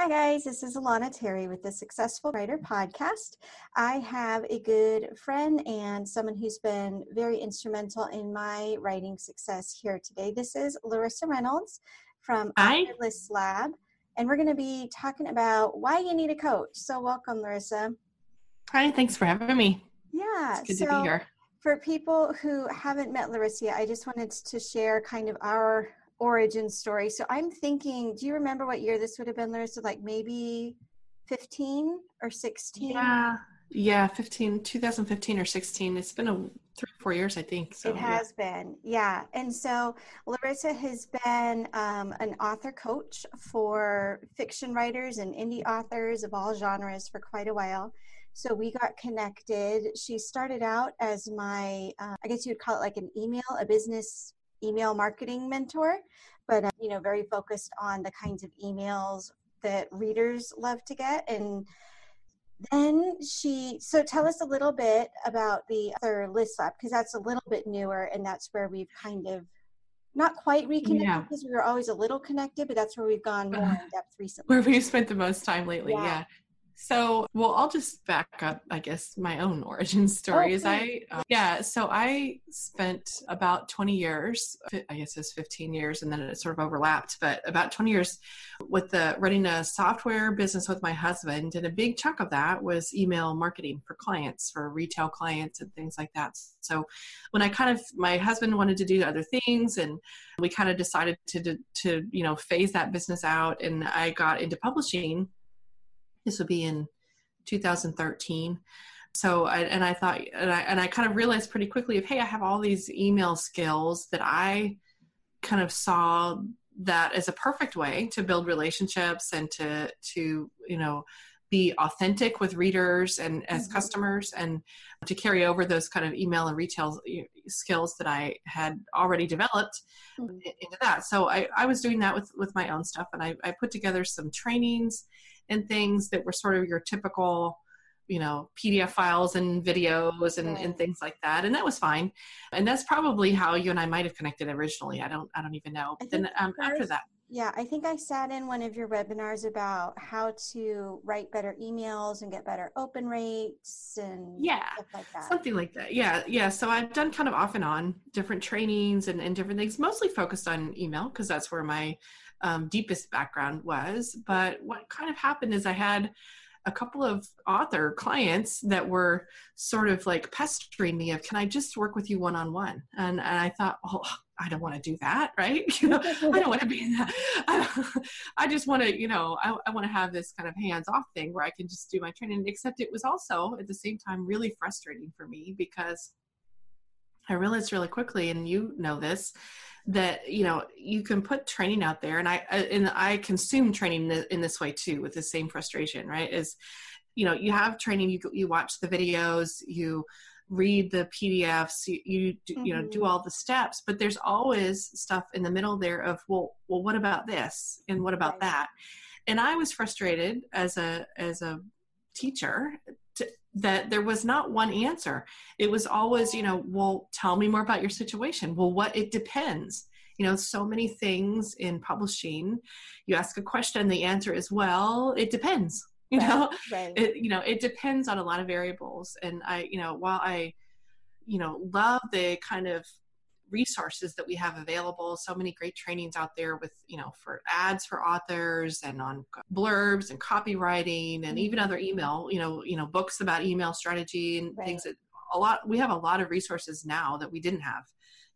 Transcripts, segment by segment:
Hi, guys. This is Alana Terry with the Successful Writer Podcast. I have a good friend and someone who's been very instrumental in my writing success here today. This is Larissa Reynolds from. List Lab, and we're going to be talking about why you need a coach. So, welcome, Larissa. Hi, thanks for having me. Yeah. It's good so to be here. For people who haven't met Larissa I just wanted to share kind of our origin story. So I'm thinking, do you remember what year this would have been, Larissa? Like maybe 15 or 16? Yeah, yeah, 15, 2015 or 16. It's been a three, four years, I think. So it has been, yeah. And so Larissa has been um, an author coach for fiction writers and indie authors of all genres for quite a while. So we got connected. She started out as my, uh, I guess you would call it like an email, a business email marketing mentor, but uh, you know, very focused on the kinds of emails that readers love to get. And then she, so tell us a little bit about the other list lab because that's a little bit newer, and that's where we've kind of not quite reconnected Yeah. because we were always a little connected, but that's where we've gone more in depth recently. where we've spent the most time lately. Yeah. Yeah. So, well, I'll just back up, I guess, my own origin story. Is I, uh, yeah, so I spent about 20 years, I guess it's 15 years, and then it sort of overlapped, but about 20 years with the running a software business with my husband. And a big chunk of that was email marketing for clients, for retail clients and things like that. So when I kind of, my husband wanted to do other things and we kind of decided to, to, to you know, phase that business out. And I got into publishing this would be in 2013 so I, and i thought and I, and I kind of realized pretty quickly of hey i have all these email skills that i kind of saw that as a perfect way to build relationships and to to you know be authentic with readers and as Mhm. customers and to carry over those kind of email and retail skills that i had already developed Mhm. into that. So I, I was doing that with, with my own stuff and I, I put together some trainings and things that were sort of your typical, you know, PDF files and videos and, and things like that. And that was fine. And that's probably how you and I might have connected originally. I don't, I don't even know. But then um, after that, Yeah, I think I sat in one of your webinars about how to write better emails and get better open rates and yeah, stuff like that. something like that. Yeah. Yeah. So I've done kind of off and on different trainings and, and different things, mostly focused on email because that's where my um, deepest background was. But what kind of happened is I had a couple of author clients that were sort of like pestering me of, can I just work with you one on one? And and I thought, oh, I don't want to do that, right? You know, I don't want to be in that. I, I just want to, you know, I, I want to have this kind of hands off thing where I can just do my training. Except it was also at the same time really frustrating for me because I realized really quickly, and you know this, that you know you can put training out there, and I I- and I consume training in this way too, with the same frustration. Right? Is you know you have training, you you watch the videos, you read the PDFs, you you do, you know do Mhm. all the steps, but there's always stuff in the middle there of well well what about this? And what about Right. that, and I was frustrated as a as a teacher to, that there was not one answer. It was always you know well tell me more about your situation. Well what it depends. You know so many things in publishing you ask a question the answer is well it depends you Right, know? right. it you know it depends on a lot of variables and i you know while i you know love the kind of resources that we have available so many great trainings out there with you know for ads for authors and on blurbs and copywriting and even mm-hmm. other email you know you know books about email strategy and things that a lot we have a lot of resources now that we didn't have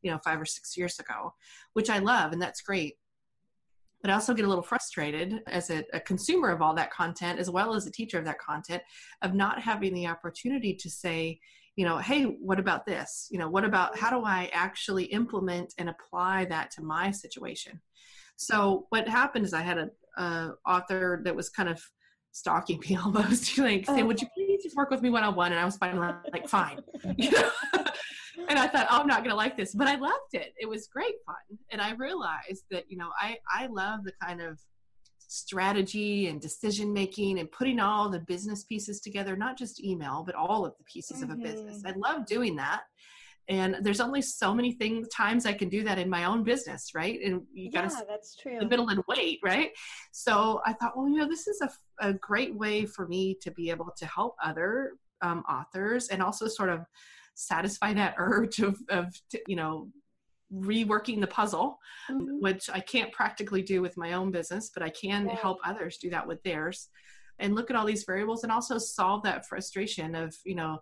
you know five or six years ago which i love and that's great but I also get a little frustrated as a, a, consumer of all that content, as well as a teacher of that content, of not having the opportunity to say, you know, hey, what about this? You know, what about how do I actually implement and apply that to my situation? So what happened is I had a, a author that was kind of stalking me almost, like saying, oh. "Would you please just work with me one on one?" And I was finally like, "Fine," you know. And I thought, "Oh, I'm not going to like this," but I loved it. It was great fun, and I realized that you know, I I love the kind of strategy and decision making and putting all the business pieces together not just email but all of the pieces mm-hmm. of a business. I love doing that. And there's only so many things times i can do that in my own business right? And you gotta that's true. the middle and wait right? So i thought well you know this is a, a great way for me to be able to help other um, authors and also sort of satisfy that urge of, of you know reworking the puzzle mm-hmm. which i can't practically do with my own business but i can right. help others do that with theirs and look at all these variables and also solve that frustration of you know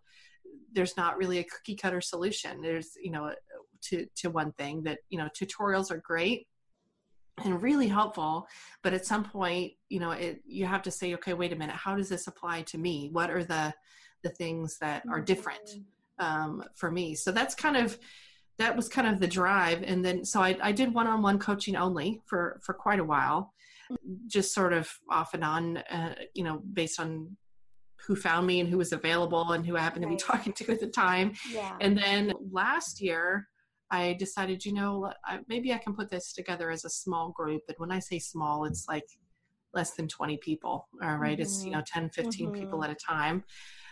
there's not really a cookie cutter solution there's you know to to one thing that you know tutorials are great and really helpful but at some point you know it you have to say okay wait a minute how does this apply to me what are the the things that are different mm-hmm. Um, for me so that's kind of that was kind of the drive and then so i, I did one-on-one coaching only for for quite a while just sort of off and on uh, you know based on who found me and who was available and who I happened right. to be talking to at the time. Yeah. And then last year, I decided, you know, maybe I can put this together as a small group. And when I say small, it's like less than 20 people, all right? mm-hmm. It's, you know, 10, 15 mm-hmm. people at a time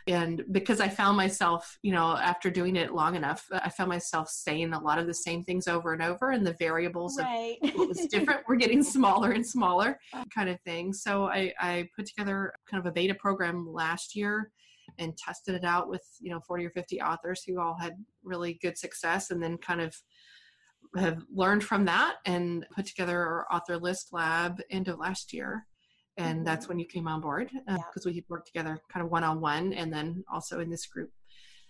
and because i found myself you know after doing it long enough uh, i found myself saying a lot of the same things over and over and the variables right. of what was different were getting smaller and smaller kind of thing so I, I put together kind of a beta program last year and tested it out with you know 40 or 50 authors who all had really good success and then kind of have learned from that and put together our author list lab end of last year and mm-hmm. that's when you came on board because uh, yeah. we worked together kind of one-on-one and then also in this group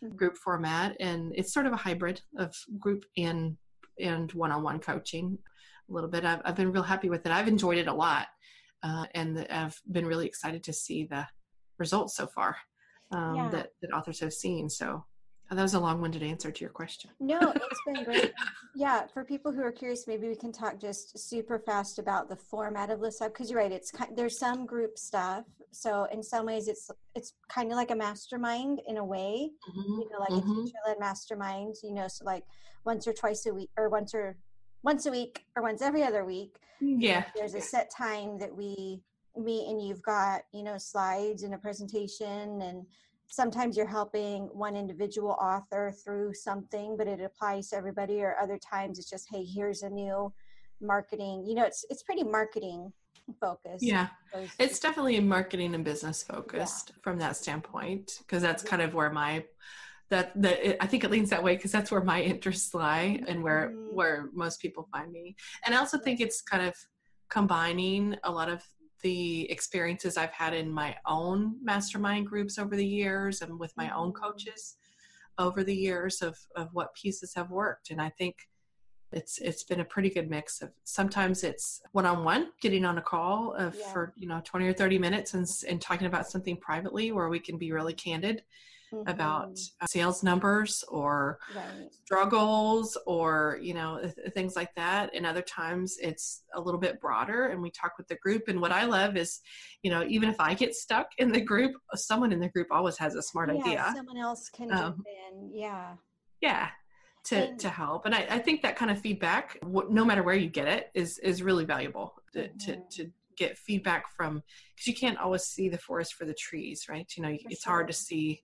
mm-hmm. group format and it's sort of a hybrid of group and and one-on-one coaching a little bit i've, I've been real happy with it i've enjoyed it a lot uh, and i've been really excited to see the results so far um, yeah. that, that authors have seen so that was a long-winded answer to your question. No, it's been great. yeah, for people who are curious, maybe we can talk just super fast about the format of List Lab because you're right. It's kind, there's some group stuff, so in some ways it's it's kind of like a mastermind in a way. Mm-hmm. You know, like mm-hmm. a teacher-led mastermind. You know, so like once or twice a week, or once or once a week, or once every other week. Yeah, there's a set time that we meet, and you've got you know slides and a presentation and sometimes you're helping one individual author through something but it applies to everybody or other times it's just hey here's a new marketing you know it's it's pretty marketing focused yeah it's definitely marketing and business focused yeah. from that standpoint because that's kind of where my that that it, I think it leans that way because that's where my interests lie and where mm-hmm. where most people find me. And I also think it's kind of combining a lot of the experiences I've had in my own mastermind groups over the years and with my own mm-hmm. coaches over the years of, of what pieces have worked. And I think it's it's been a pretty good mix of sometimes it's one-on-one getting on a call of, yeah. for you know 20 or 30 minutes and, and talking about something privately where we can be really candid mm-hmm. about uh, sales numbers or right. struggles or you know th- things like that and other times it's a little bit broader and we talk with the group and what i love is you know even if i get stuck in the group someone in the group always has a smart yeah, idea someone else can um, jump in yeah yeah to, and, to help and I, I think that kind of feedback no matter where you get it is is really valuable to, mm-hmm. to, to get feedback from because you can't always see the forest for the trees right you know for it's sure. hard to see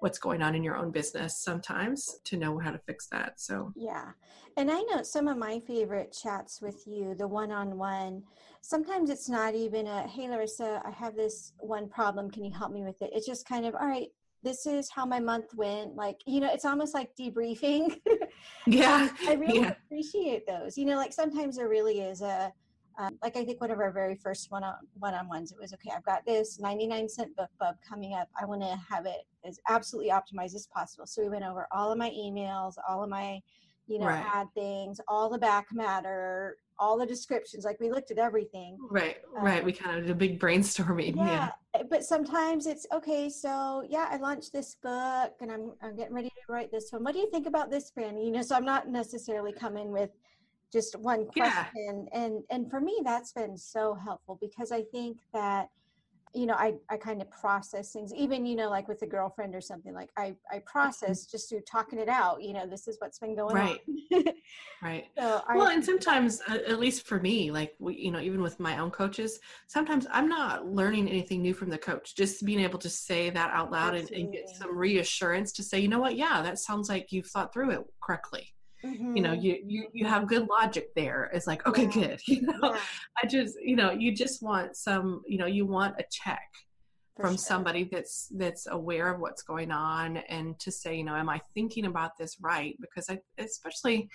what's going on in your own business sometimes to know how to fix that. So, yeah. And I know some of my favorite chats with you, the one on one, sometimes it's not even a, hey, Larissa, I have this one problem. Can you help me with it? It's just kind of, all right, this is how my month went. Like, you know, it's almost like debriefing. yeah. I really yeah. appreciate those. You know, like sometimes there really is a, um, like I think one of our very first one on one on ones, it was okay. I've got this 99 cent book bub coming up. I want to have it as absolutely optimized as possible. So we went over all of my emails, all of my, you know, right. ad things, all the back matter, all the descriptions. Like we looked at everything. Right, um, right. We kind of did a big brainstorming. Yeah, yeah. Eh, but sometimes it's okay. So yeah, I launched this book and I'm I'm getting ready to write this one. What do you think about this, Brandy? You know, so I'm not necessarily coming with just one question yeah. and and for me that's been so helpful because i think that you know i i kind of process things even you know like with a girlfriend or something like i i Mm-hmm. process just through talking it out you know this is what's been going Right. on right so I, well and sometimes uh, at least for me like we, you know even with my own coaches sometimes i'm not learning anything new from the coach just being able to say that out loud and, and get some reassurance to say you know what yeah that sounds like you've thought through it correctly you know Mhm. you you, you have good logic there it's like okay Yeah. good you know Yeah, i just you know you just want some you know you want a check for from sure. somebody that's that's aware of what's going on and to say you know am i thinking about this right because i especially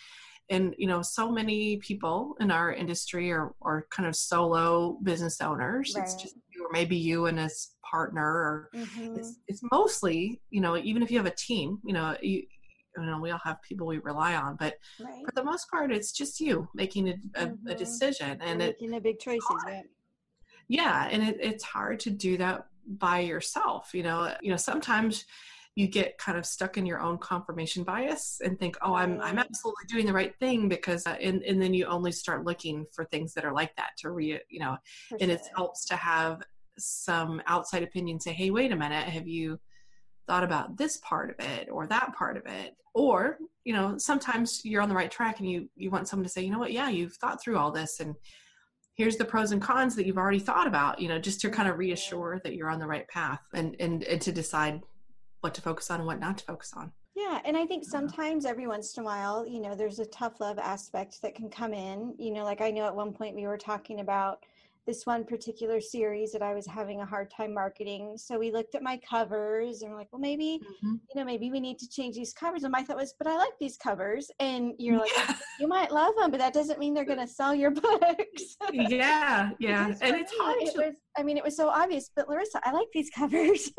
in you know so many people in our industry are, are kind of solo business owners it's Right. just you or maybe you and a partner or Mhm. it's it's mostly you know even if you have a team you know you you know we all have people we rely on but right. for the most part it's just you making a, a, a Mhm. decision and it making the big choices yeah yeah and it, it's hard to do that by yourself you know you know sometimes you get kind of stuck in your own confirmation bias and think oh i'm i'm absolutely doing the right thing because uh, and, and then you only start looking for things that are like that to re you know for and it helps to have some outside opinion say hey wait a minute have you thought about this part of it or that part of it. Or you know sometimes you're on the right track and you you want someone to say you know what? Yeah you've thought through all this and here's the pros and cons that you've already thought about you know just to kind of reassure that you're on the right path and and, and to decide what to focus on and what not to focus on. Yeah, and I think sometimes every once in a while, you know, there's a tough love aspect that can come in. You know, like I know at one point we were talking about this one particular series that I was having a hard time marketing. So we looked at my covers and we're like, well, maybe, Mm-hmm. you know, maybe we need to change these covers. And my thought was, but I like these covers. And you're like, yeah you might love them, but that doesn't mean they're going to sell your books. yeah yeah and it's hard It to was, I mean, it was so obvious, but Larissa, I like these covers.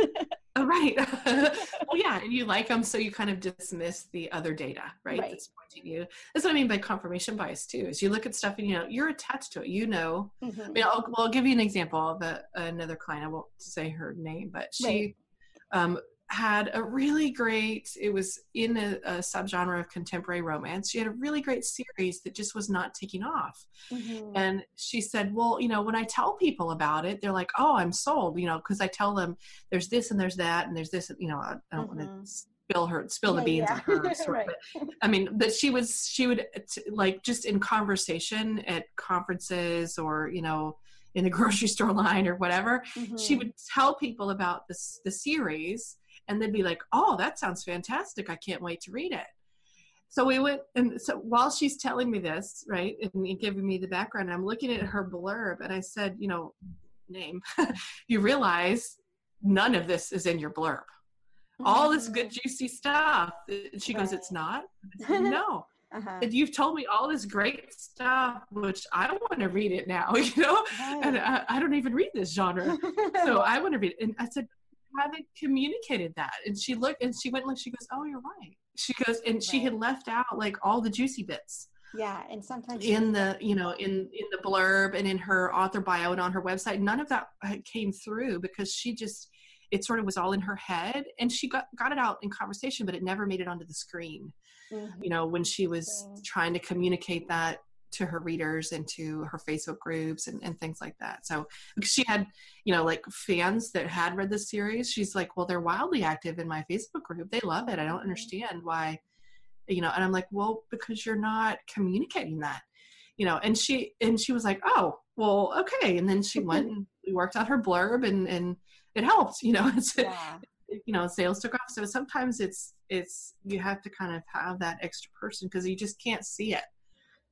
Oh, right. well, yeah, and you like them, so you kind of dismiss the other data, right? Right. That's pointing you. That's what I mean by confirmation bias too. Is you look at stuff and you know you're attached to it. You know. I Mhm. mean, I'll, well, I'll give you an example of a, another client. I won't say her name, but she Right. um, had a really great. It was in a, a subgenre of contemporary romance. She had a really great series that just was not taking off. Mhm. And she said, Well, you know, when I tell people about it, they're like, Oh, I'm sold, you know, because I tell them there's this and there's that and there's this, you know, I, I don't want Mhm. to spill her, spill the beans yeah. on her. Story, Right. but, I mean, but she was, she would t- like just in conversation at conferences or, you know, in the grocery store line or whatever, she Mhm. would tell people about this, the series and they'd be like, Oh, that sounds fantastic. I can't wait to read it. So we went and so while she's telling me this right and giving me the background i'm looking at her blurb and i said you know name you realize none of this is in your blurb. All this good Mhm. juicy stuff. And she goes it's not? Said, no. Uh-huh. and you've told me all this great stuff which i want to read it now you know? And I, I don't even read this genre. So I want to read it. And I said, haven't communicated that. And she looked and she went like she goes, Oh, you're right. She goes, and she had left out like all the juicy bits yeah, and sometimes in the, you know, in, in the blurb and in her author bio and on her website. None of that came through because she just, it sort of was all in her head and she got, got it out in conversation, but it never made it onto the screen, Mhm. you know, when she was trying to communicate that to her readers and to her Facebook groups and, and things like that. So she had, you know, like fans that had read the series, she's like, well, they're wildly active in my Facebook group. They love it. I don't Mhm. understand why, you know, and I'm like, well, because you're not communicating that, you know, and she, and she was like, oh, well, okay. And then she went and we worked on her blurb and, and it helped, you know, it's, Yeah. you know, sales took off. So sometimes it's, it's, you have to kind of have that extra person because you just can't see it.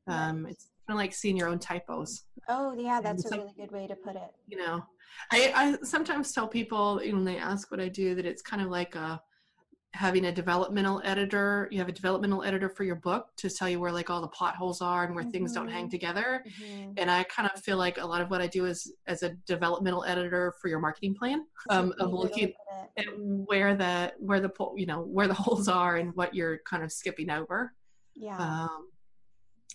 Um, it's kind of like seeing your own typos Oh, yeah, that's a really good way to put it. you know I, I sometimes tell people you know when they ask what i do that it's kind of like a having a developmental editor you have a developmental editor for your book to tell you where like all the plot holes are and where things don't hang Mhm. together Mhm. and i kind of feel like a lot of what i do is as a developmental editor for your marketing plan um, of looking at where the where the you know where the holes are and what you're kind of skipping over Yeah. um,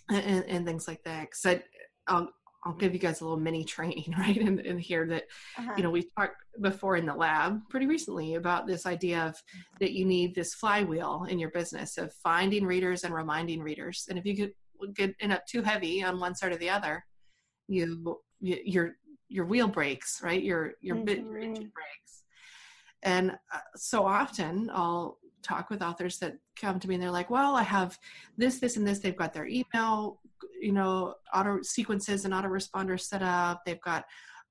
and, and things like that. Because I'll, I'll give you guys a little mini training, right? In, in here that, Uh-huh. you know, we talked before in the lab pretty recently about this idea of that you need this flywheel in your business of finding readers and reminding readers. And if you get, get end up too heavy on one side or the other, you, you you're your wheel breaks right your your, mm-hmm. bit, your engine breaks and uh, so often i'll talk with authors that come to me and they're like well i have this this and this they've got their email you know auto sequences and autoresponders set up they've got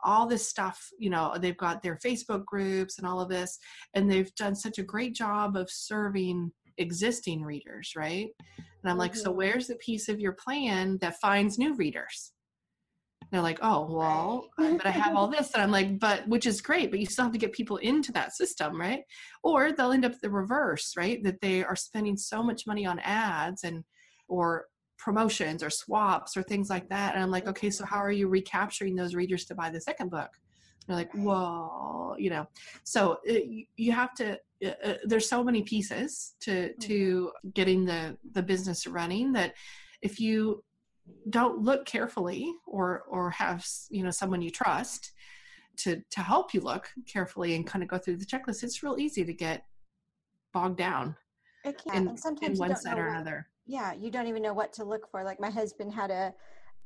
all this stuff you know they've got their facebook groups and all of this and they've done such a great job of serving existing readers right and i'm mm-hmm. like so mm-hmm. where's the piece of your plan that finds new readers they're like, oh, well, but I have all this. And I'm like, but which is great, but you still have to get people into that system, right? Or they'll end up the reverse, right? That they are spending so much money on ads and or promotions or swaps or things like that. And I'm like, okay, so how are you recapturing those readers to buy the second book? they're like, well, you know, so it, uh, you have to. Uh, uh, there's so many pieces to to mm-hmm. getting the the business running that if you don't look carefully or or have you know someone you trust to to help you look carefully and kind of go through the checklist it's real easy to get bogged down it can in, and sometimes in one side or what, another yeah you don't even know what to look for like my husband had a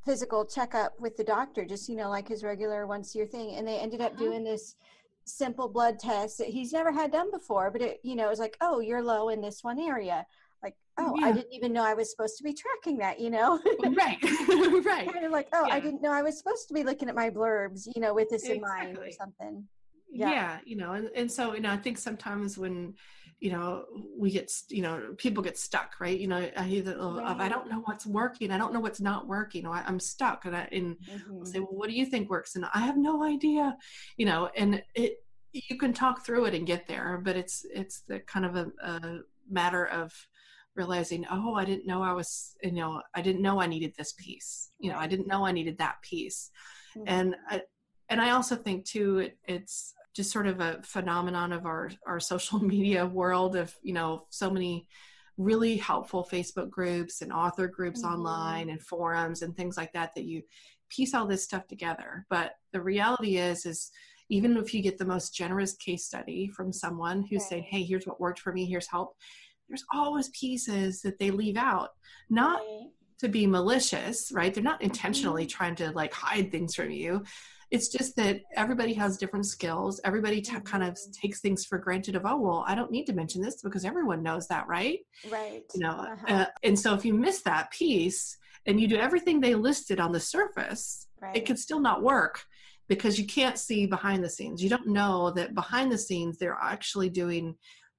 physical checkup with the doctor just you know like his regular once a year thing and they ended up uh-huh. doing this simple blood test that he's never had done before but it you know it was like oh you're low in this one area like oh yeah. i didn't even know i was supposed to be tracking that you know right right kind of like oh yeah. i didn't know i was supposed to be looking at my blurbs you know with this exactly. in mind or something yeah. yeah you know and, and so you know i think sometimes when you know we get you know people get stuck right you know i hear that right. i don't know what's working i don't know what's not working or I, am stuck and i and mm-hmm. say well what do you think works and i have no idea you know and it you can talk through it and get there but it's it's the kind of a, a matter of realizing oh i didn't know i was you know i didn't know i needed this piece you know i didn't know i needed that piece mm-hmm. and I, and i also think too it, it's just sort of a phenomenon of our our social media world of you know so many really helpful facebook groups and author groups mm-hmm. online and forums and things like that that you piece all this stuff together but the reality is is even if you get the most generous case study from someone who's saying hey here's what worked for me here's help there's always pieces that they leave out not to be malicious right they're not intentionally mm-hmm. trying to like hide things from you it's just that everybody has different skills everybody t- kind of mm-hmm. takes things for granted of oh well i don't need to mention this because everyone knows that right right you know uh-huh. uh, and so if you miss that piece and you do everything they listed on the surface right. it could still not work because you can't see behind the scenes you don't know that behind the scenes they're actually doing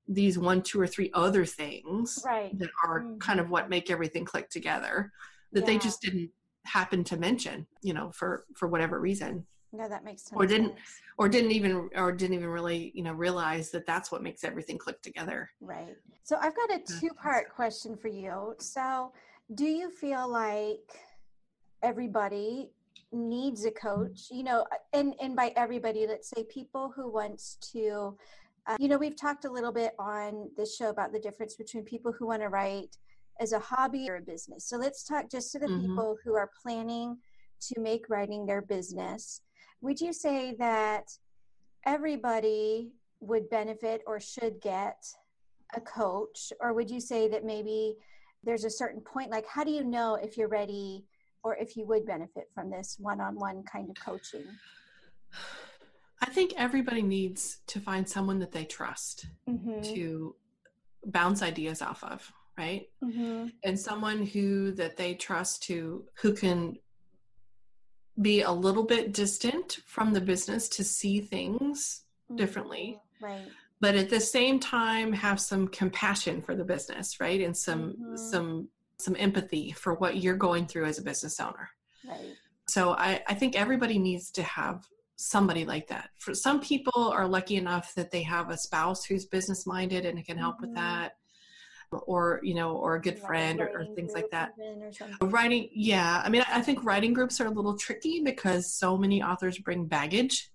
these one, two, or three other things right. that are mm-hmm. kind of what make everything click together that yeah. they just didn't happen to mention, you know, for for whatever reason. No, that makes sense. Or didn't, or didn't even, or didn't even really, you know, realize that that's what makes everything click together. Right. So I've got a two-part question for you. So, do you feel like everybody needs a coach? You know, and and by everybody, let's say people who wants to uh, you know, we've talked a little bit on this show about the difference between people who want to write as a hobby or a business. So let's talk just to the mm-hmm. people who are planning to make writing their business. Would you say that everybody would benefit or should get a coach? Or would you say that maybe there's a certain point, like how do you know if you're ready or if you would benefit from this one on one kind of coaching? I think everybody needs to find someone that they trust mm-hmm. to bounce ideas off of, right? Mm-hmm. And someone who that they trust to who can be a little bit distant from the business to see things mm-hmm. differently. Right. But at the same time have some compassion for the business, right? And some mm-hmm. some some empathy for what you're going through as a business owner. Right. So I, I think everybody needs to have somebody like that. For some people are lucky enough that they have a spouse who's business minded and can help mm-hmm. with that or you know or a good friend or, or, things like that. writing yeah i mean i think writing groups are a little tricky because so many authors bring baggage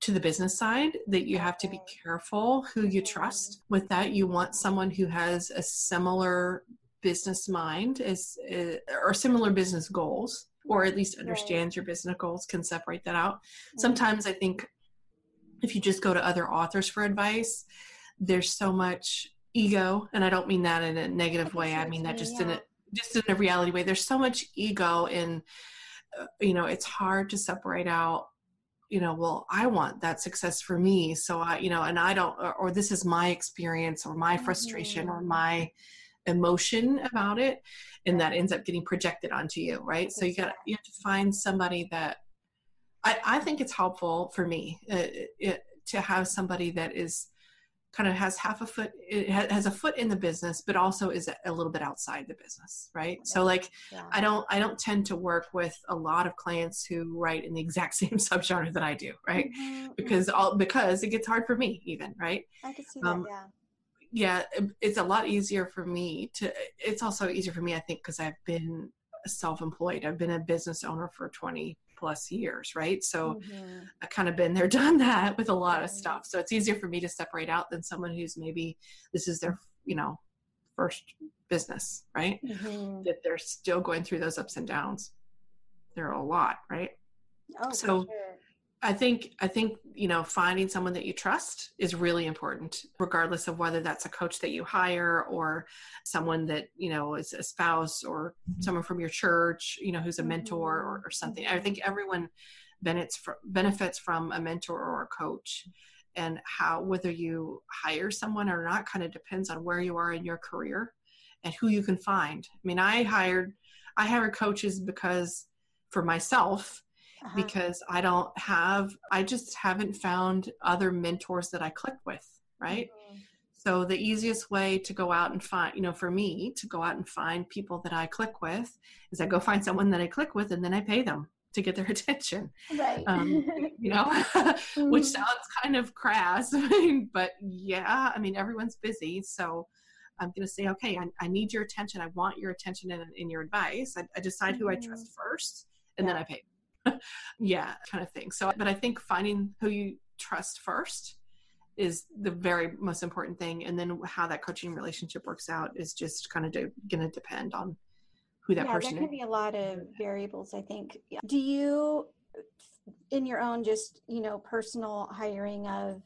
to the business side that you have to be careful who you trust. With that you want someone who has a similar business mind as uh, or similar business goals or at least understands your business goals can separate that out. Mm-hmm. Sometimes I think if you just go to other authors for advice, there's so much ego, and I don't mean that in a negative way. I mean that just yeah. in a just in a reality way. There's so much ego in, uh, you know, it's hard to separate out you know well i want that success for me so i you know and i don't or, or this is my experience or my frustration mm-hmm. or my emotion about it and that ends up getting projected onto you right so you got you have to find somebody that i i think it's helpful for me uh, it, to have somebody that is kind of has half a foot it has a foot in the business but also is a little bit outside the business right yeah. so like yeah. i don't i don't tend to work with a lot of clients who write in the exact same subgenre that i do right mm-hmm. because all because it gets hard for me even right i can see um, that yeah yeah it's a lot easier for me to it's also easier for me i think because i've been self-employed i've been a business owner for 20 plus years, right? So mm-hmm. I kind of been there, done that with a lot of stuff. So it's easier for me to separate out than someone who's maybe this is their, you know, first business, right? Mm-hmm. That they're still going through those ups and downs. There are a lot, right? Oh, so sure. I think I think you know finding someone that you trust is really important, regardless of whether that's a coach that you hire or someone that you know is a spouse or someone from your church, you know, who's a mentor or, mm-hmm. or something. I think everyone benefits from, benefits from a mentor or a coach, and how whether you hire someone or not kind of depends on where you are in your career and who you can find. I mean, I hired I hired coaches because for myself uh-huh. because I don't have, I just haven't found other mentors that I click with, right? Mm-hmm. So the easiest way to go out and find, you know, for me to go out and find people that I click with is I go find someone that I click with and then I pay them to get their attention. Right. Um, you know, mm-hmm. which sounds kind of crass, but yeah, I mean, everyone's busy. So I'm going to say, okay, I, I, need your attention. I want your attention and, in your advice. I, I decide mm-hmm. who I trust mm-hmm. first and yeah. then I pay. yeah, kind of thing. So, but I think finding who you trust first is the very most important thing. And then how that coaching relationship works out is just kind of de- going to depend on who that person is. yeah, person there can be a lot of variables, I think. Do you, in your own just, you know, personal hiring of,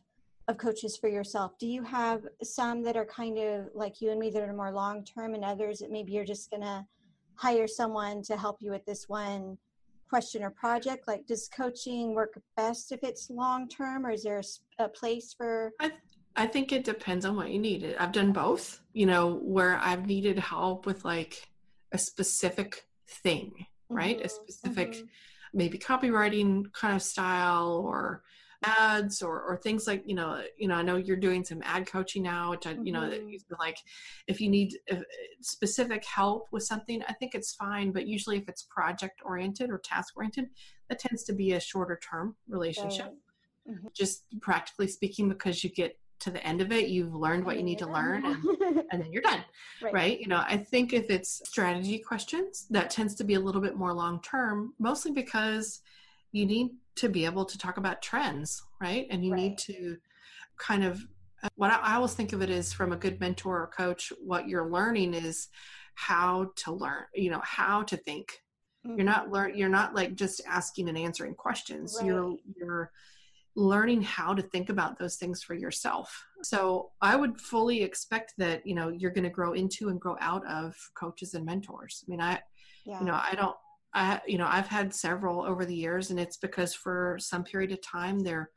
of coaches for yourself, do you have some that are kind of like you and me that are more long term and others that maybe you're just going to hire someone to help you with this one question or project? Like, does coaching work best if it's long term, or is there a, a place for? I, I think it depends on what you need. I've done both, you know, where I've needed help with like a specific thing, right? Mm-hmm. A specific, mm-hmm. maybe copywriting kind of style or ads or, or things like you know you know i know you're doing some ad coaching now which i you know mm-hmm. like if you need specific help with something i think it's fine but usually if it's project oriented or task oriented that tends to be a shorter term relationship right. mm-hmm. just practically speaking because you get to the end of it you've learned what you need to learn and, and then you're done right. right. you know i think if it's strategy questions that tends to be a little bit more long term mostly because you need to be able to talk about trends, right? And you right. need to kind of what I, always think of it is from a good mentor or coach, what you're learning is how to learn, you know, how to think. Mm-hmm. You're not learn you're not like just asking and answering questions. Right. You're you're learning how to think about those things for yourself. So I would fully expect that, you know, you're going to grow into and grow out of coaches and mentors. I mean, I yeah. you know, I don't I, you know, I've had several over the years, and it's because for some period of time they're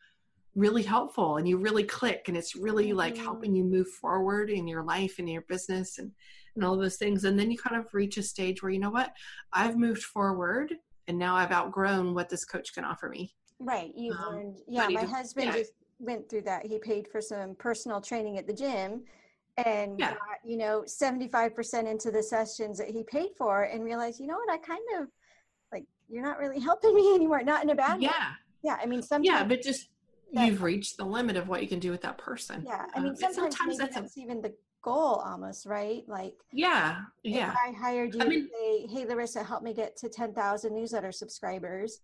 really helpful and you really click and it's really mm-hmm. like helping you move forward in your life and your business and and all those things and then you kind of reach a stage where you know what i've moved forward and now i've outgrown what this coach can offer me right you've um, learned yeah my to, husband yeah. just went through that he paid for some personal training at the gym and yeah. got you know 75% into the sessions that he paid for and realized you know what i kind of you're not really helping me anymore. Not in a bad yeah. way. Yeah. Yeah. I mean, sometimes. Yeah, but just you've reached the limit of what you can do with that person. Yeah. I mean, um, sometimes, sometimes that's, that's a, even the goal almost, right? Like, yeah. Yeah. I hired you I mean, to say, hey, Larissa, help me get to 10,000 newsletter subscribers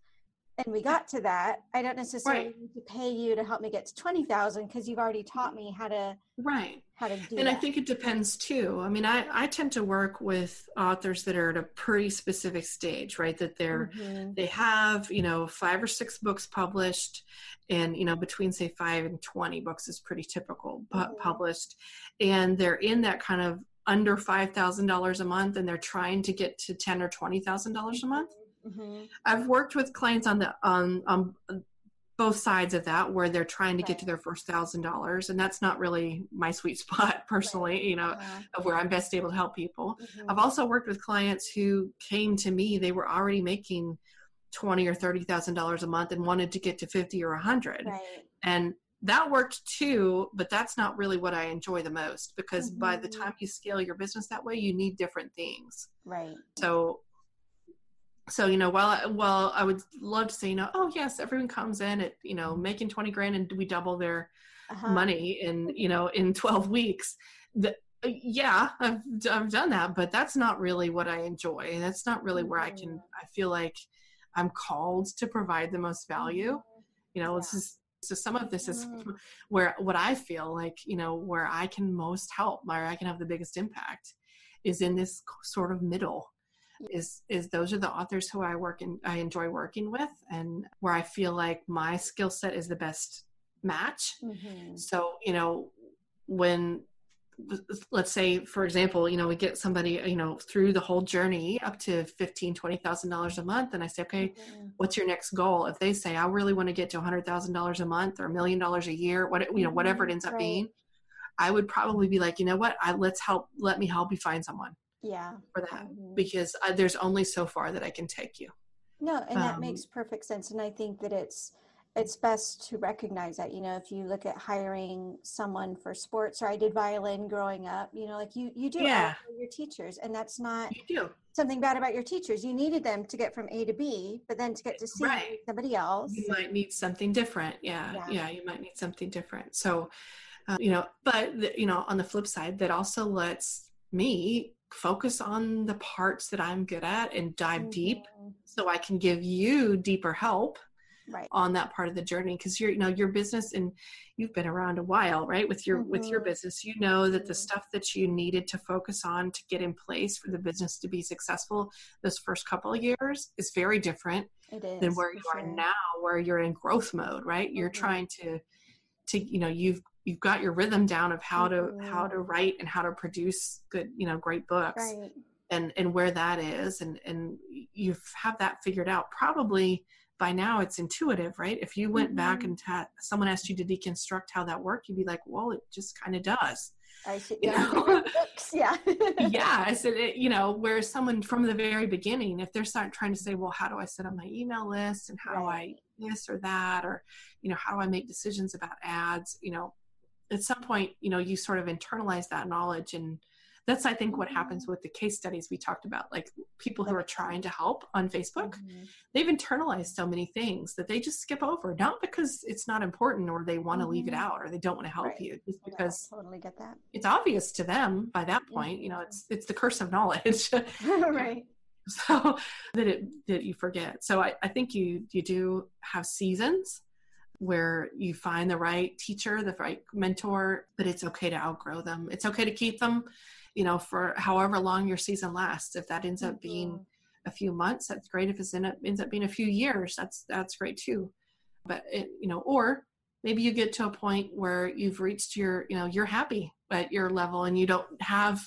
and we got to that, I don't necessarily right. need to pay you to help me get to 20,000 because you've already taught me how to right how to do and that. I think it depends too. I mean, I I tend to work with authors that are at a pretty specific stage, right? That they're mm-hmm. they have, you know, 5 or 6 books published and, you know, between say 5 and 20 books is pretty typical mm-hmm. published and they're in that kind of under $5,000 a month and they're trying to get to 10 or $20,000 a month Mm-hmm. I've worked with clients on the on, on both sides of that where they're trying to Right. get to their first thousand dollars and that's not really my sweet spot personally you know Yeah. of where i'm best able to help people Mhm. i've also worked with clients who came to me they were already making 20 or 30 thousand dollars a month and wanted to get to 50 or 100 Right. and that worked too but that's not really what i enjoy the most because by the Mhm. time you scale your business that way you need different things Right. so so you know while I, while I would love to say you know oh yes everyone comes in at you know making 20 grand and we double their Uh-huh. money in you know in 12 weeks the, yeah I've, I've done that but that's not really what I enjoy that's not really where I can Mhm. I feel like I'm called to provide the most value you know this Yeah. is so some of this is Mhm. where what I feel like you know where I can most help where I can have the biggest impact is in this sort of middle is is those are the authors who I work and I enjoy working with and where I feel like my skill set is the best match Mhm. so you know when let's say for example you know we get somebody you know through the whole journey up to 15 20000 dollars a month and i say okay Mhm. what's your next goal if they say i really want to get to $100000 a month or a million dollars a year what you know whatever it ends up right. being i would probably be like you know what I, let's help let me help you find someone Yeah. for that Mhm. because I, there's only so far that i can take you No, and that Um, makes perfect sense. And I think that it's it's best to recognize that. You know, if you look at hiring someone for sports, or I did violin growing up. You know, like you you do Yeah. your teachers, and that's not something bad about your teachers. You needed them to get from A to B, but then to get to C, Right. somebody else. you might need something different yeah Yeah. yeah, you might need something different so uh, you know but the, you know on the flip side that also lets me focus on the parts that i'm good at and dive deep Mhm. so i can give you deeper help Right. on that part of the journey because you're you know your business and you've been around a while right with your with your Mhm. business you know that the Mhm. stuff that you needed to focus on to get in place for the business to be successful those first couple of years is very different is than where you are sure. now where you're in growth mode right you're Mhm. trying to to you know you've you've got your rhythm down of how to how to write and how to produce good you know great books Right. and and where that is and and you have that figured out probably by now it's intuitive right if you went back Mhm. and ta- someone asked you to deconstruct how that worked you'd be like well it just kind of does I sit You know? Yeah. yeah i said it, you know whereas someone from the very beginning if they're start trying to say well how do i set up my email list and how do i this or that or you know how do i make decisions about ads you know at some point you know you sort of internalize that knowledge and that's i think what happens with the case studies we talked about like people who are trying to help on facebook Mhm. they've internalized so many things that they just skip over not because it's not important or they want to leave it Mhm. out or they don't want to help Right. you just because totally get that. it's obvious to them by that point you know it's it's the curse of knowledge right. so that it that you forget so I, I think you you do have seasons where you find the right teacher the right mentor but it's okay to outgrow them. It's okay to keep them you know for however long your season lasts. If that ends up being Mhm. a few months that's great. If it ends up being a few years that's that's great too. But it, you know or maybe you get to a point where you've reached your you know you're happy at your level and you don't have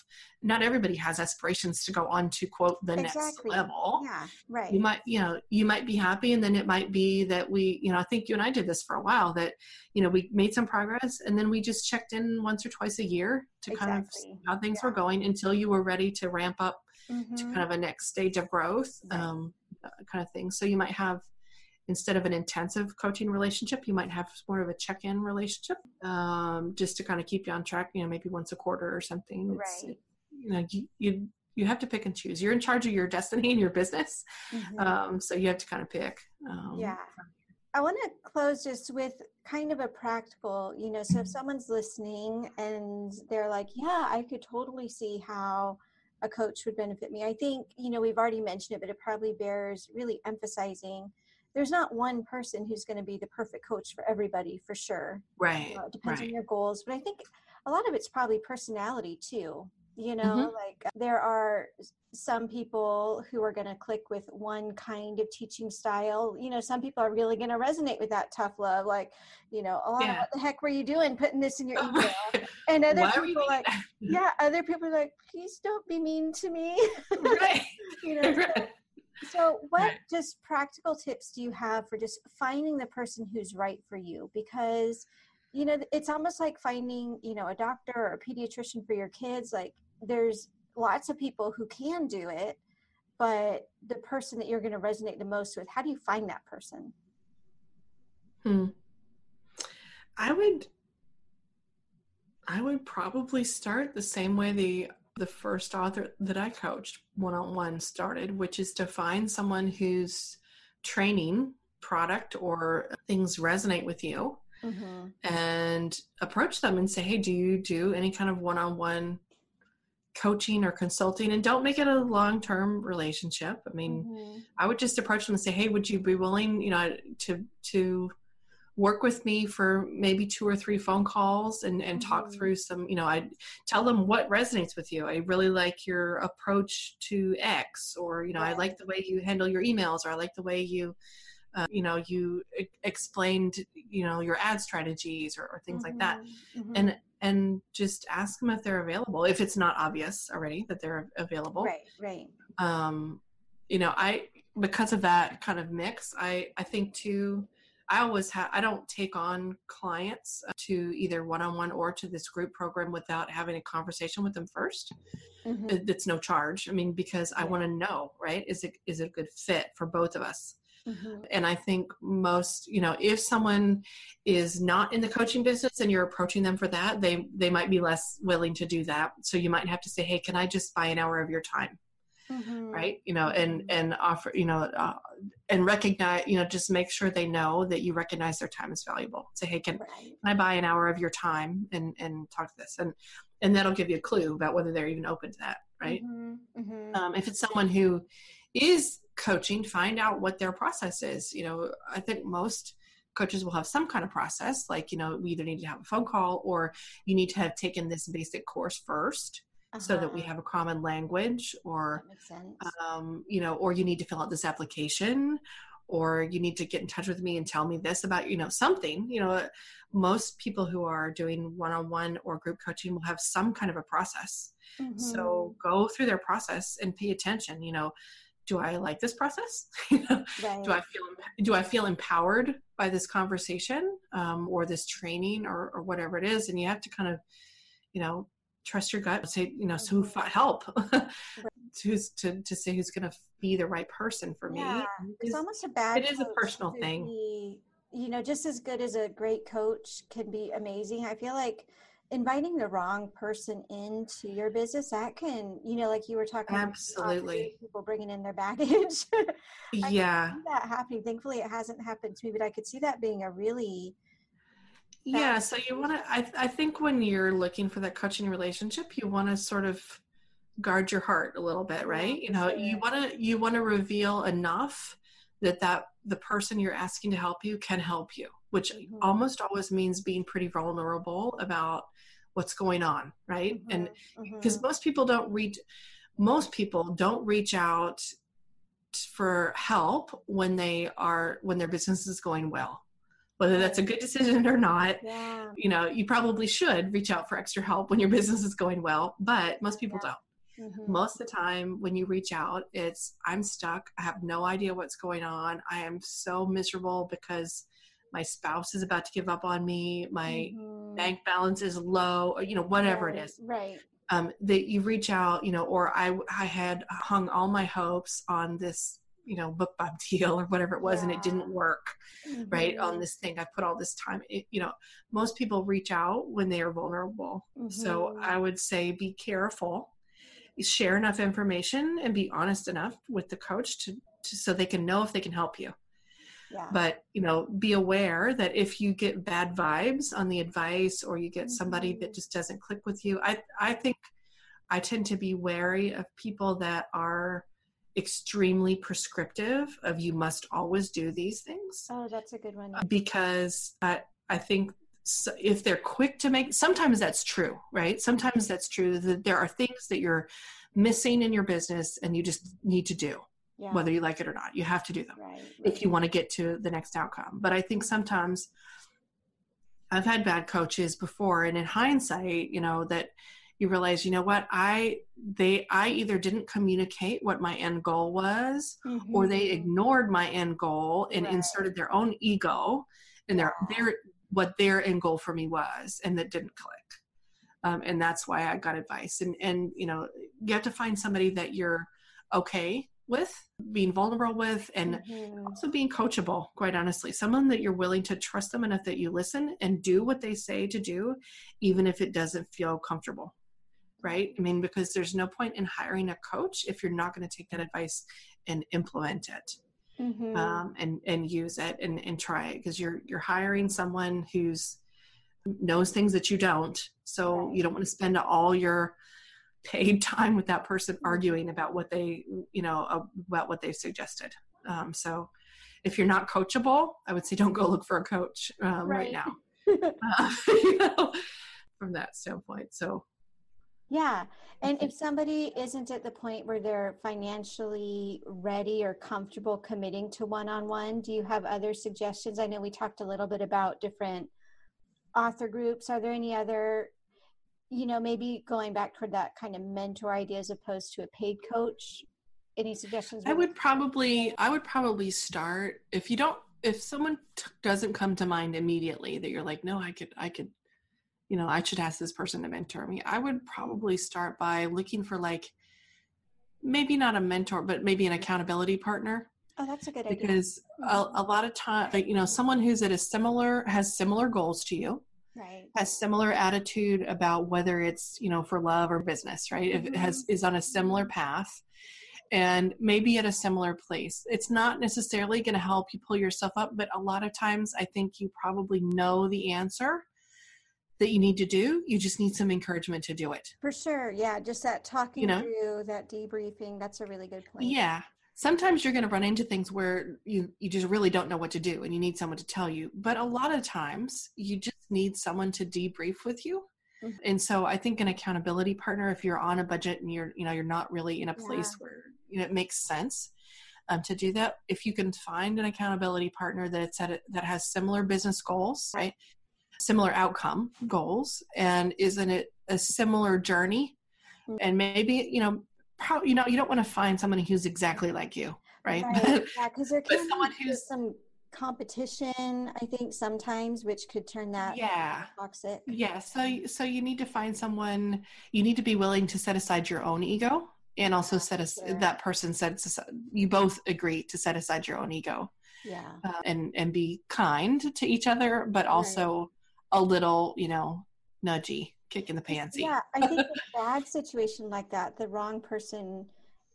not everybody has aspirations to go on to quote the next level Yeah. Right. you might you know you might be happy and then it might be that we you know i think you and i did this for a while that you know we made some progress and then we just checked in once or twice a year to kind of see how things Yeah. were going until you were ready to ramp up to Mhm. kind of a next stage of growth Right. um, kind of thing so you might have instead of an intensive coaching relationship you might have more of a check-in relationship um, just to kind of keep you on track you know maybe once a quarter or something it's, Right. you know you, you you have to pick and choose you're in charge of your destiny and your business Mhm. um, so you have to kind of pick um, yeah. I want to close just with kind of a practical, you know, so if someone's listening and they're like, yeah, I could totally see how a coach would benefit me. I think, you know, we've already mentioned it, but it probably bears really emphasizing there's not one person who's going to be the perfect coach for everybody for sure. right You know, it depends right on your goals, but I think a lot of it's probably personality too. You know, Mhm. like there are some people who are going to click with one kind of teaching style. You know, some people are really going to resonate with that tough love, like, you know, oh, Yeah. what the heck were you doing putting this in your email? And other Why people like, yeah, other people are like, please don't be mean to me. right you know, right so what right. just practical tips do you have for just finding the person who's right for you? Because you know it's almost like finding you know a doctor or a pediatrician for your kids like there's lots of people who can do it but the person that you're going to resonate the most with how do you find that person? Hmm. I would i would probably start the same way the the first author that i coached one-on-one started which is to find someone whose training product or things resonate with you mm-hmm. and approach them and say hey do you do any kind of one-on-one coaching or consulting and don't make it a long-term relationship i mean mm-hmm. i would just approach them and say hey would you be willing you know to to work with me for maybe two or three phone calls and, and mm-hmm. talk through some you know i tell them what resonates with you i really like your approach to x or you know right. i like the way you handle your emails or i like the way you uh, you know you explained you know your ad strategies or, or things mm-hmm. like that mm-hmm. mm-hmm. and and just ask them if they're available if it's not obvious already that they're available right right um you know i because of that kind of mix i i think too i always have i don't take on clients to either one-on-one or to this group program without having a conversation with them 1st mm-hmm. it's no charge i mean because i want to know right is it is it a good fit for both of us Mm-hmm. And I think most, you know, if someone is not in the coaching business and you're approaching them for that, they they might be less willing to do that. So you might have to say, "Hey, can I just buy an hour of your time?" Mm-hmm. Right? You know, and mm-hmm. and offer, you know, uh, and recognize, you know, just make sure they know that you recognize their time is valuable. Say, "Hey, can, right. can I buy an hour of your time and and talk to this?" And and that'll give you a clue about whether they're even open to that, right? Mm-hmm. mm-hmm. Um, if it's someone who is coaching find out what their process is you know i think most coaches will have some kind of process like you know we either need to have a phone call or you need to have taken this basic course 1st uh-huh. so that we uh-huh. have a common language or um, you know or you need to fill out this application or you need to get in touch with me and tell me this about you know something you know most people who are doing one-on-one or group coaching will have some kind of a process mm-hmm. so go through their process and pay attention you know do I like this process? right. Do I feel do I feel empowered by this conversation um, or this training or, or whatever it is? And you have to kind of, you know, trust your gut. Say, you know, so help who's to to say who's going to be the right person for me. Yeah, it's almost a bad. It is a personal thing. Be, you know, just as good as a great coach can be amazing. I feel like inviting the wrong person into your business that can you know like you were talking absolutely people bringing in their baggage yeah that happening thankfully it hasn't happened to me but i could see that being a really yeah so you want to I, I think when you're looking for that coaching relationship you want to sort of guard your heart a little bit right you know you want to you want to reveal enough that that the person you're asking to help you can help you which mm-hmm. almost always means being pretty vulnerable about what's going on right mm-hmm, and because mm-hmm. most people don't reach most people don't reach out for help when they are when their business is going well whether that's a good decision or not yeah. you know you probably should reach out for extra help when your business is going well but most people yeah. don't mm-hmm. most of the time when you reach out it's i'm stuck i have no idea what's going on i am so miserable because my spouse is about to give up on me my mm-hmm. bank balance is low or you know whatever right, it is right um, that you reach out you know or i i had hung all my hopes on this you know BookBub deal or whatever it was yeah. and it didn't work mm-hmm. right on mm-hmm. this thing i put all this time it, you know most people reach out when they are vulnerable mm-hmm. so i would say be careful share enough information and be honest enough with the coach to, to so they can know if they can help you yeah. But, you know, be aware that if you get bad vibes on the advice or you get somebody mm-hmm. that just doesn't click with you, I I think I tend to be wary of people that are extremely prescriptive of you must always do these things. Oh, that's a good one. Uh, because I I think so if they're quick to make sometimes that's true, right? Sometimes that's true that there are things that you're missing in your business and you just need to do yeah. whether you like it or not. You have to do them right, right. if you want to get to the next outcome. But I think sometimes I've had bad coaches before, and in hindsight, you know, that you realize you know what i they i either didn't communicate what my end goal was mm-hmm. or they mm-hmm. ignored my end goal and right. inserted their own ego and their their what their end goal for me was and that didn't click um, and that's why i got advice and and you know you have to find somebody that you're okay with being vulnerable with and mm-hmm. also being coachable quite honestly someone that you're willing to trust them enough that you listen and do what they say to do even if it doesn't feel comfortable right i mean because there's no point in hiring a coach if you're not going to take that advice and implement it mm-hmm. um, and and use it and, and try it because you're you're hiring someone who's knows things that you don't so you don't want to spend all your paid time with that person mm-hmm. arguing about what they you know about what they've suggested um, so if you're not coachable i would say don't go look for a coach um, right. right. now uh, you know, from that standpoint so yeah and if somebody isn't at the point where they're financially ready or comfortable committing to one-on-one do you have other suggestions i know we talked a little bit about different author groups are there any other you know, maybe going back toward that kind of mentor idea as opposed to a paid coach. Any suggestions? I would probably, I would probably start if you don't, if someone t- doesn't come to mind immediately that you're like, no, I could, I could, you know, I should ask this person to mentor me. I would probably start by looking for like, maybe not a mentor, but maybe an accountability partner. Oh, that's a good idea. Because a, a lot of time, you know, someone who's at a similar, has similar goals to you right. has similar attitude about whether it's you know for love or business right mm-hmm. if it has mm-hmm. is on a similar path and maybe at a similar place it's not necessarily going to help you pull yourself up but a lot of times i think you probably know the answer that you need to do you just need some encouragement to do it for sure yeah just that talking you know? through that debriefing that's a really good point yeah sometimes you're going to run into things where you you just really don't know what to do and you need someone to tell you but a lot of times you just need someone to debrief with you mm-hmm. and so i think an accountability partner if you're on a budget and you're you know you're not really in a place yeah. where you know it makes sense um, to do that if you can find an accountability partner that's at a, that has similar business goals right similar outcome goals and isn't it a similar journey mm-hmm. and maybe you know you know you don't want to find someone who's exactly like you right, right. yeah because there can someone be who's some competition i think sometimes which could turn that yeah toxic yeah so so you need to find someone you need to be willing to set aside your own ego and also set us sure. that person sets you both agree to set aside your own ego yeah uh, and and be kind to each other but also. A little you know nudgy kick in the pansy. Yeah, I think a bad situation like that, the wrong person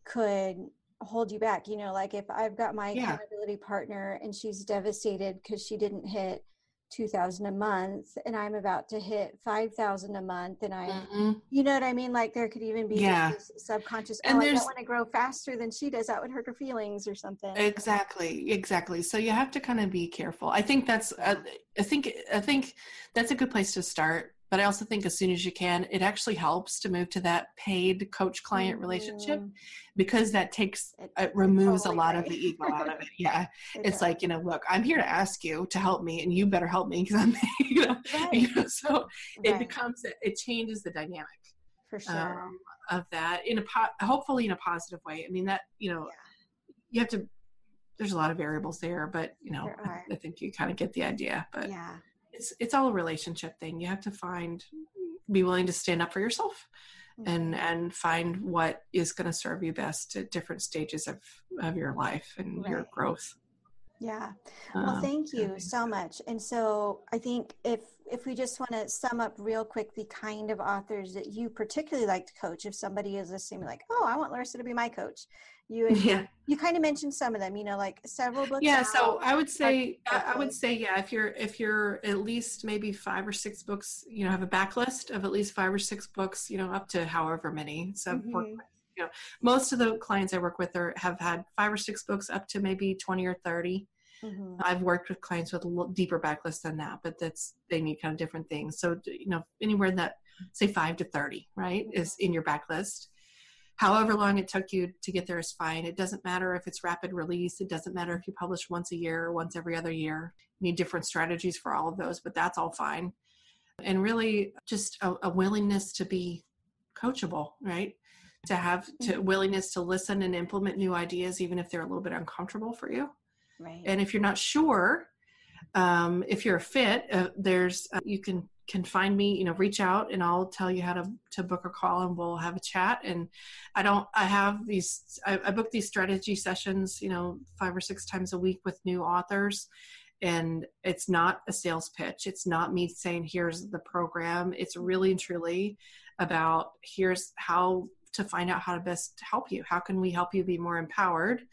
could hold you back. You know, like if I've got my yeah. accountability partner and she's devastated because she didn't hit 2000 a month and i'm about to hit 5000 a month and i mm-hmm. you know what i mean? Like there could even be yeah. subconscious and oh, there's, i don't want to grow faster than she does that would hurt her feelings or something. Exactly exactly. So you have to kind of be careful. I think that's uh, i think i think that's a good place to start but I also think as soon as you can, it actually helps to move to that paid coach client mm-hmm. relationship because that takes, it, it removes totally a lot right. of the ego out of it. Yeah. it it's does. like, you know, look, I'm here to ask you to help me and you better help me because I'm, you know, right. you know, so right. it becomes, it changes the dynamic. For sure. Um, of that in a po- hopefully in a positive way. I mean, that, you know, yeah. you have to, there's a lot of variables there, but you know, I, I think you kind of get the idea, but yeah it's it's all a relationship thing. You have to find be willing to stand up for yourself mm-hmm. and and find what is going to serve you best at different stages of of your life and right. your growth. Yeah. Well um, thank you so much. And so i think if if we just want to sum up real quick the kind of authors that you particularly like to coach if somebody is listening like oh i want larissa to be my coach you yeah. you kind of mentioned some of them you know like several books yeah out. so i would say i would say yeah if you're if you're at least maybe five or six books you know have a backlist of at least five or six books you know up to however many so mm-hmm. you know most of the clients i work with are have had five or six books up to maybe 20 or 30 mm-hmm. i've worked with clients with a deeper backlist than that but that's they need kind of different things so you know anywhere that say 5 to 30 right mm-hmm. is in your backlist however long it took you to get there is fine. It doesn't matter if it's rapid release. It doesn't matter if you publish once a year or once every other year. You need different strategies for all of those, but that's all fine. And really just a, a willingness to be coachable, right? To have to Mhm. willingness to listen and implement new ideas, even if they're a little bit uncomfortable for you. Right. And if you're not sure, um, if you're a fit, uh, there's uh, you can can find me. You know, reach out and I'll tell you how to to book a call and we'll have a chat. And I don't. I have these. I, I book these strategy sessions. You know, five or six times a week with new authors. And it's not a sales pitch. It's not me saying, here's the program. It's really and truly about here's how to find out how to best help you. How can we help you be more empowered?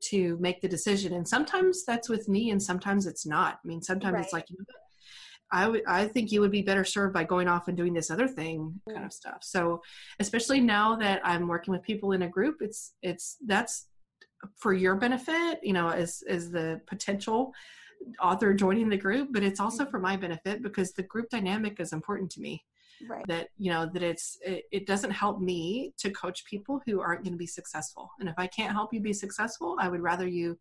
to make the decision and sometimes that's with me and sometimes it's not i mean sometimes it's like you know, I would I think you would be better served by going off and doing this other thing kind of stuff. So especially now that I'm working with people in a group, it's it's that's for your benefit, you know, as as the potential author joining the group, but it's also for mm-hmm. my benefit because the group dynamic is important to me Right. that you know that it's it, it doesn't help me to coach people who aren't going to be successful and if i can't help you be successful i would rather you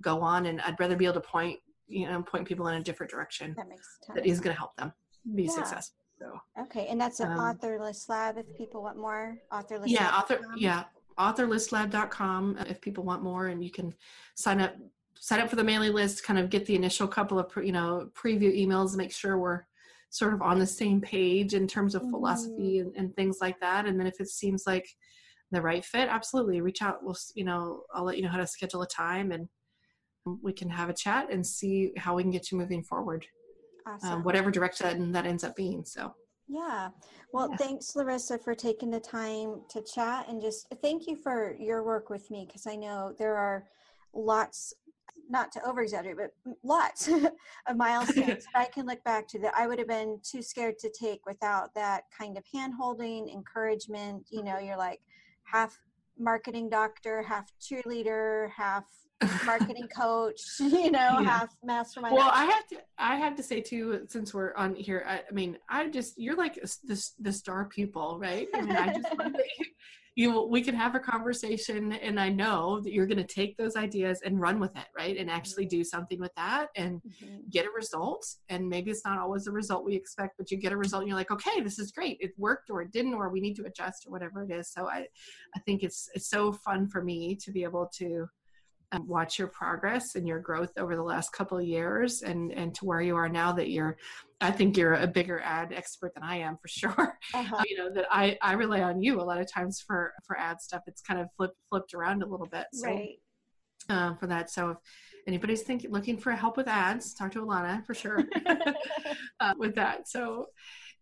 go on and i'd rather be able to point you know point people in a different direction That makes that is going to help them be Yeah. successful so Okay, and that's an Um, authorless lab if people want more. Authorless. yeah lab author dot com? yeah authorlistlab.com if people want more and you can sign up sign up for the mailing list kind of get the initial couple of you know preview emails make sure we're sort of on the same page in terms of philosophy and, and things like that and then if it seems like the right fit absolutely reach out we'll you know i'll let you know how to schedule a time and we can have a chat and see how we can get you moving forward Awesome. um, whatever direction that ends up being so Yeah. Well, Yeah. thanks, Larissa, for taking the time to chat and just thank you for your work with me because I know there are lots, not to over exaggerate, but lots of milestones that I can look back to that I would have been too scared to take without that kind of hand holding, encouragement. You know, you're like half marketing doctor, half cheerleader, half marketing coach, you know, Yeah. half mastermind. well i have to i have to say too since we're on here i, I mean i just you're like the, the star pupil right i mean i just you, we can have a conversation and i know that you're going to take those ideas and run with it right? And actually do something with that and Mhm. get a result. And maybe it's not always the result we expect but you get a result and you're like okay this is great. It worked or it didn't or we need to adjust or whatever it is. So i i think it's it's so fun for me to be able to um, watch your progress and your growth over the last couple of years and and to where you are now that you're i think you're a bigger ad expert than i am for sure. Uh-huh. you know that i i rely on you a lot of times for for ad stuff. It's kind of flipped flipped around a little bit. So Right. uh, for that. So if anybody's thinking looking for help with ads talk to alana for sure. Uh, with that. So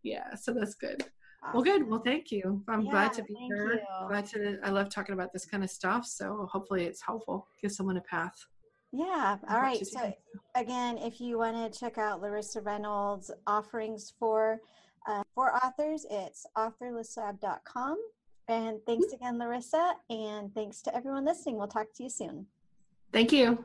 yeah so that's good well good well thank you i'm glad to be here you. glad to i love talking about this kind of stuff so hopefully it's helpful give someone a path Yeah. All right. So again, if you want to check out Larissa Reynolds' offerings for uh, for authors, it's authorlisslab.com. And thanks again, Larissa, and thanks to everyone listening. We'll talk to you soon. thank you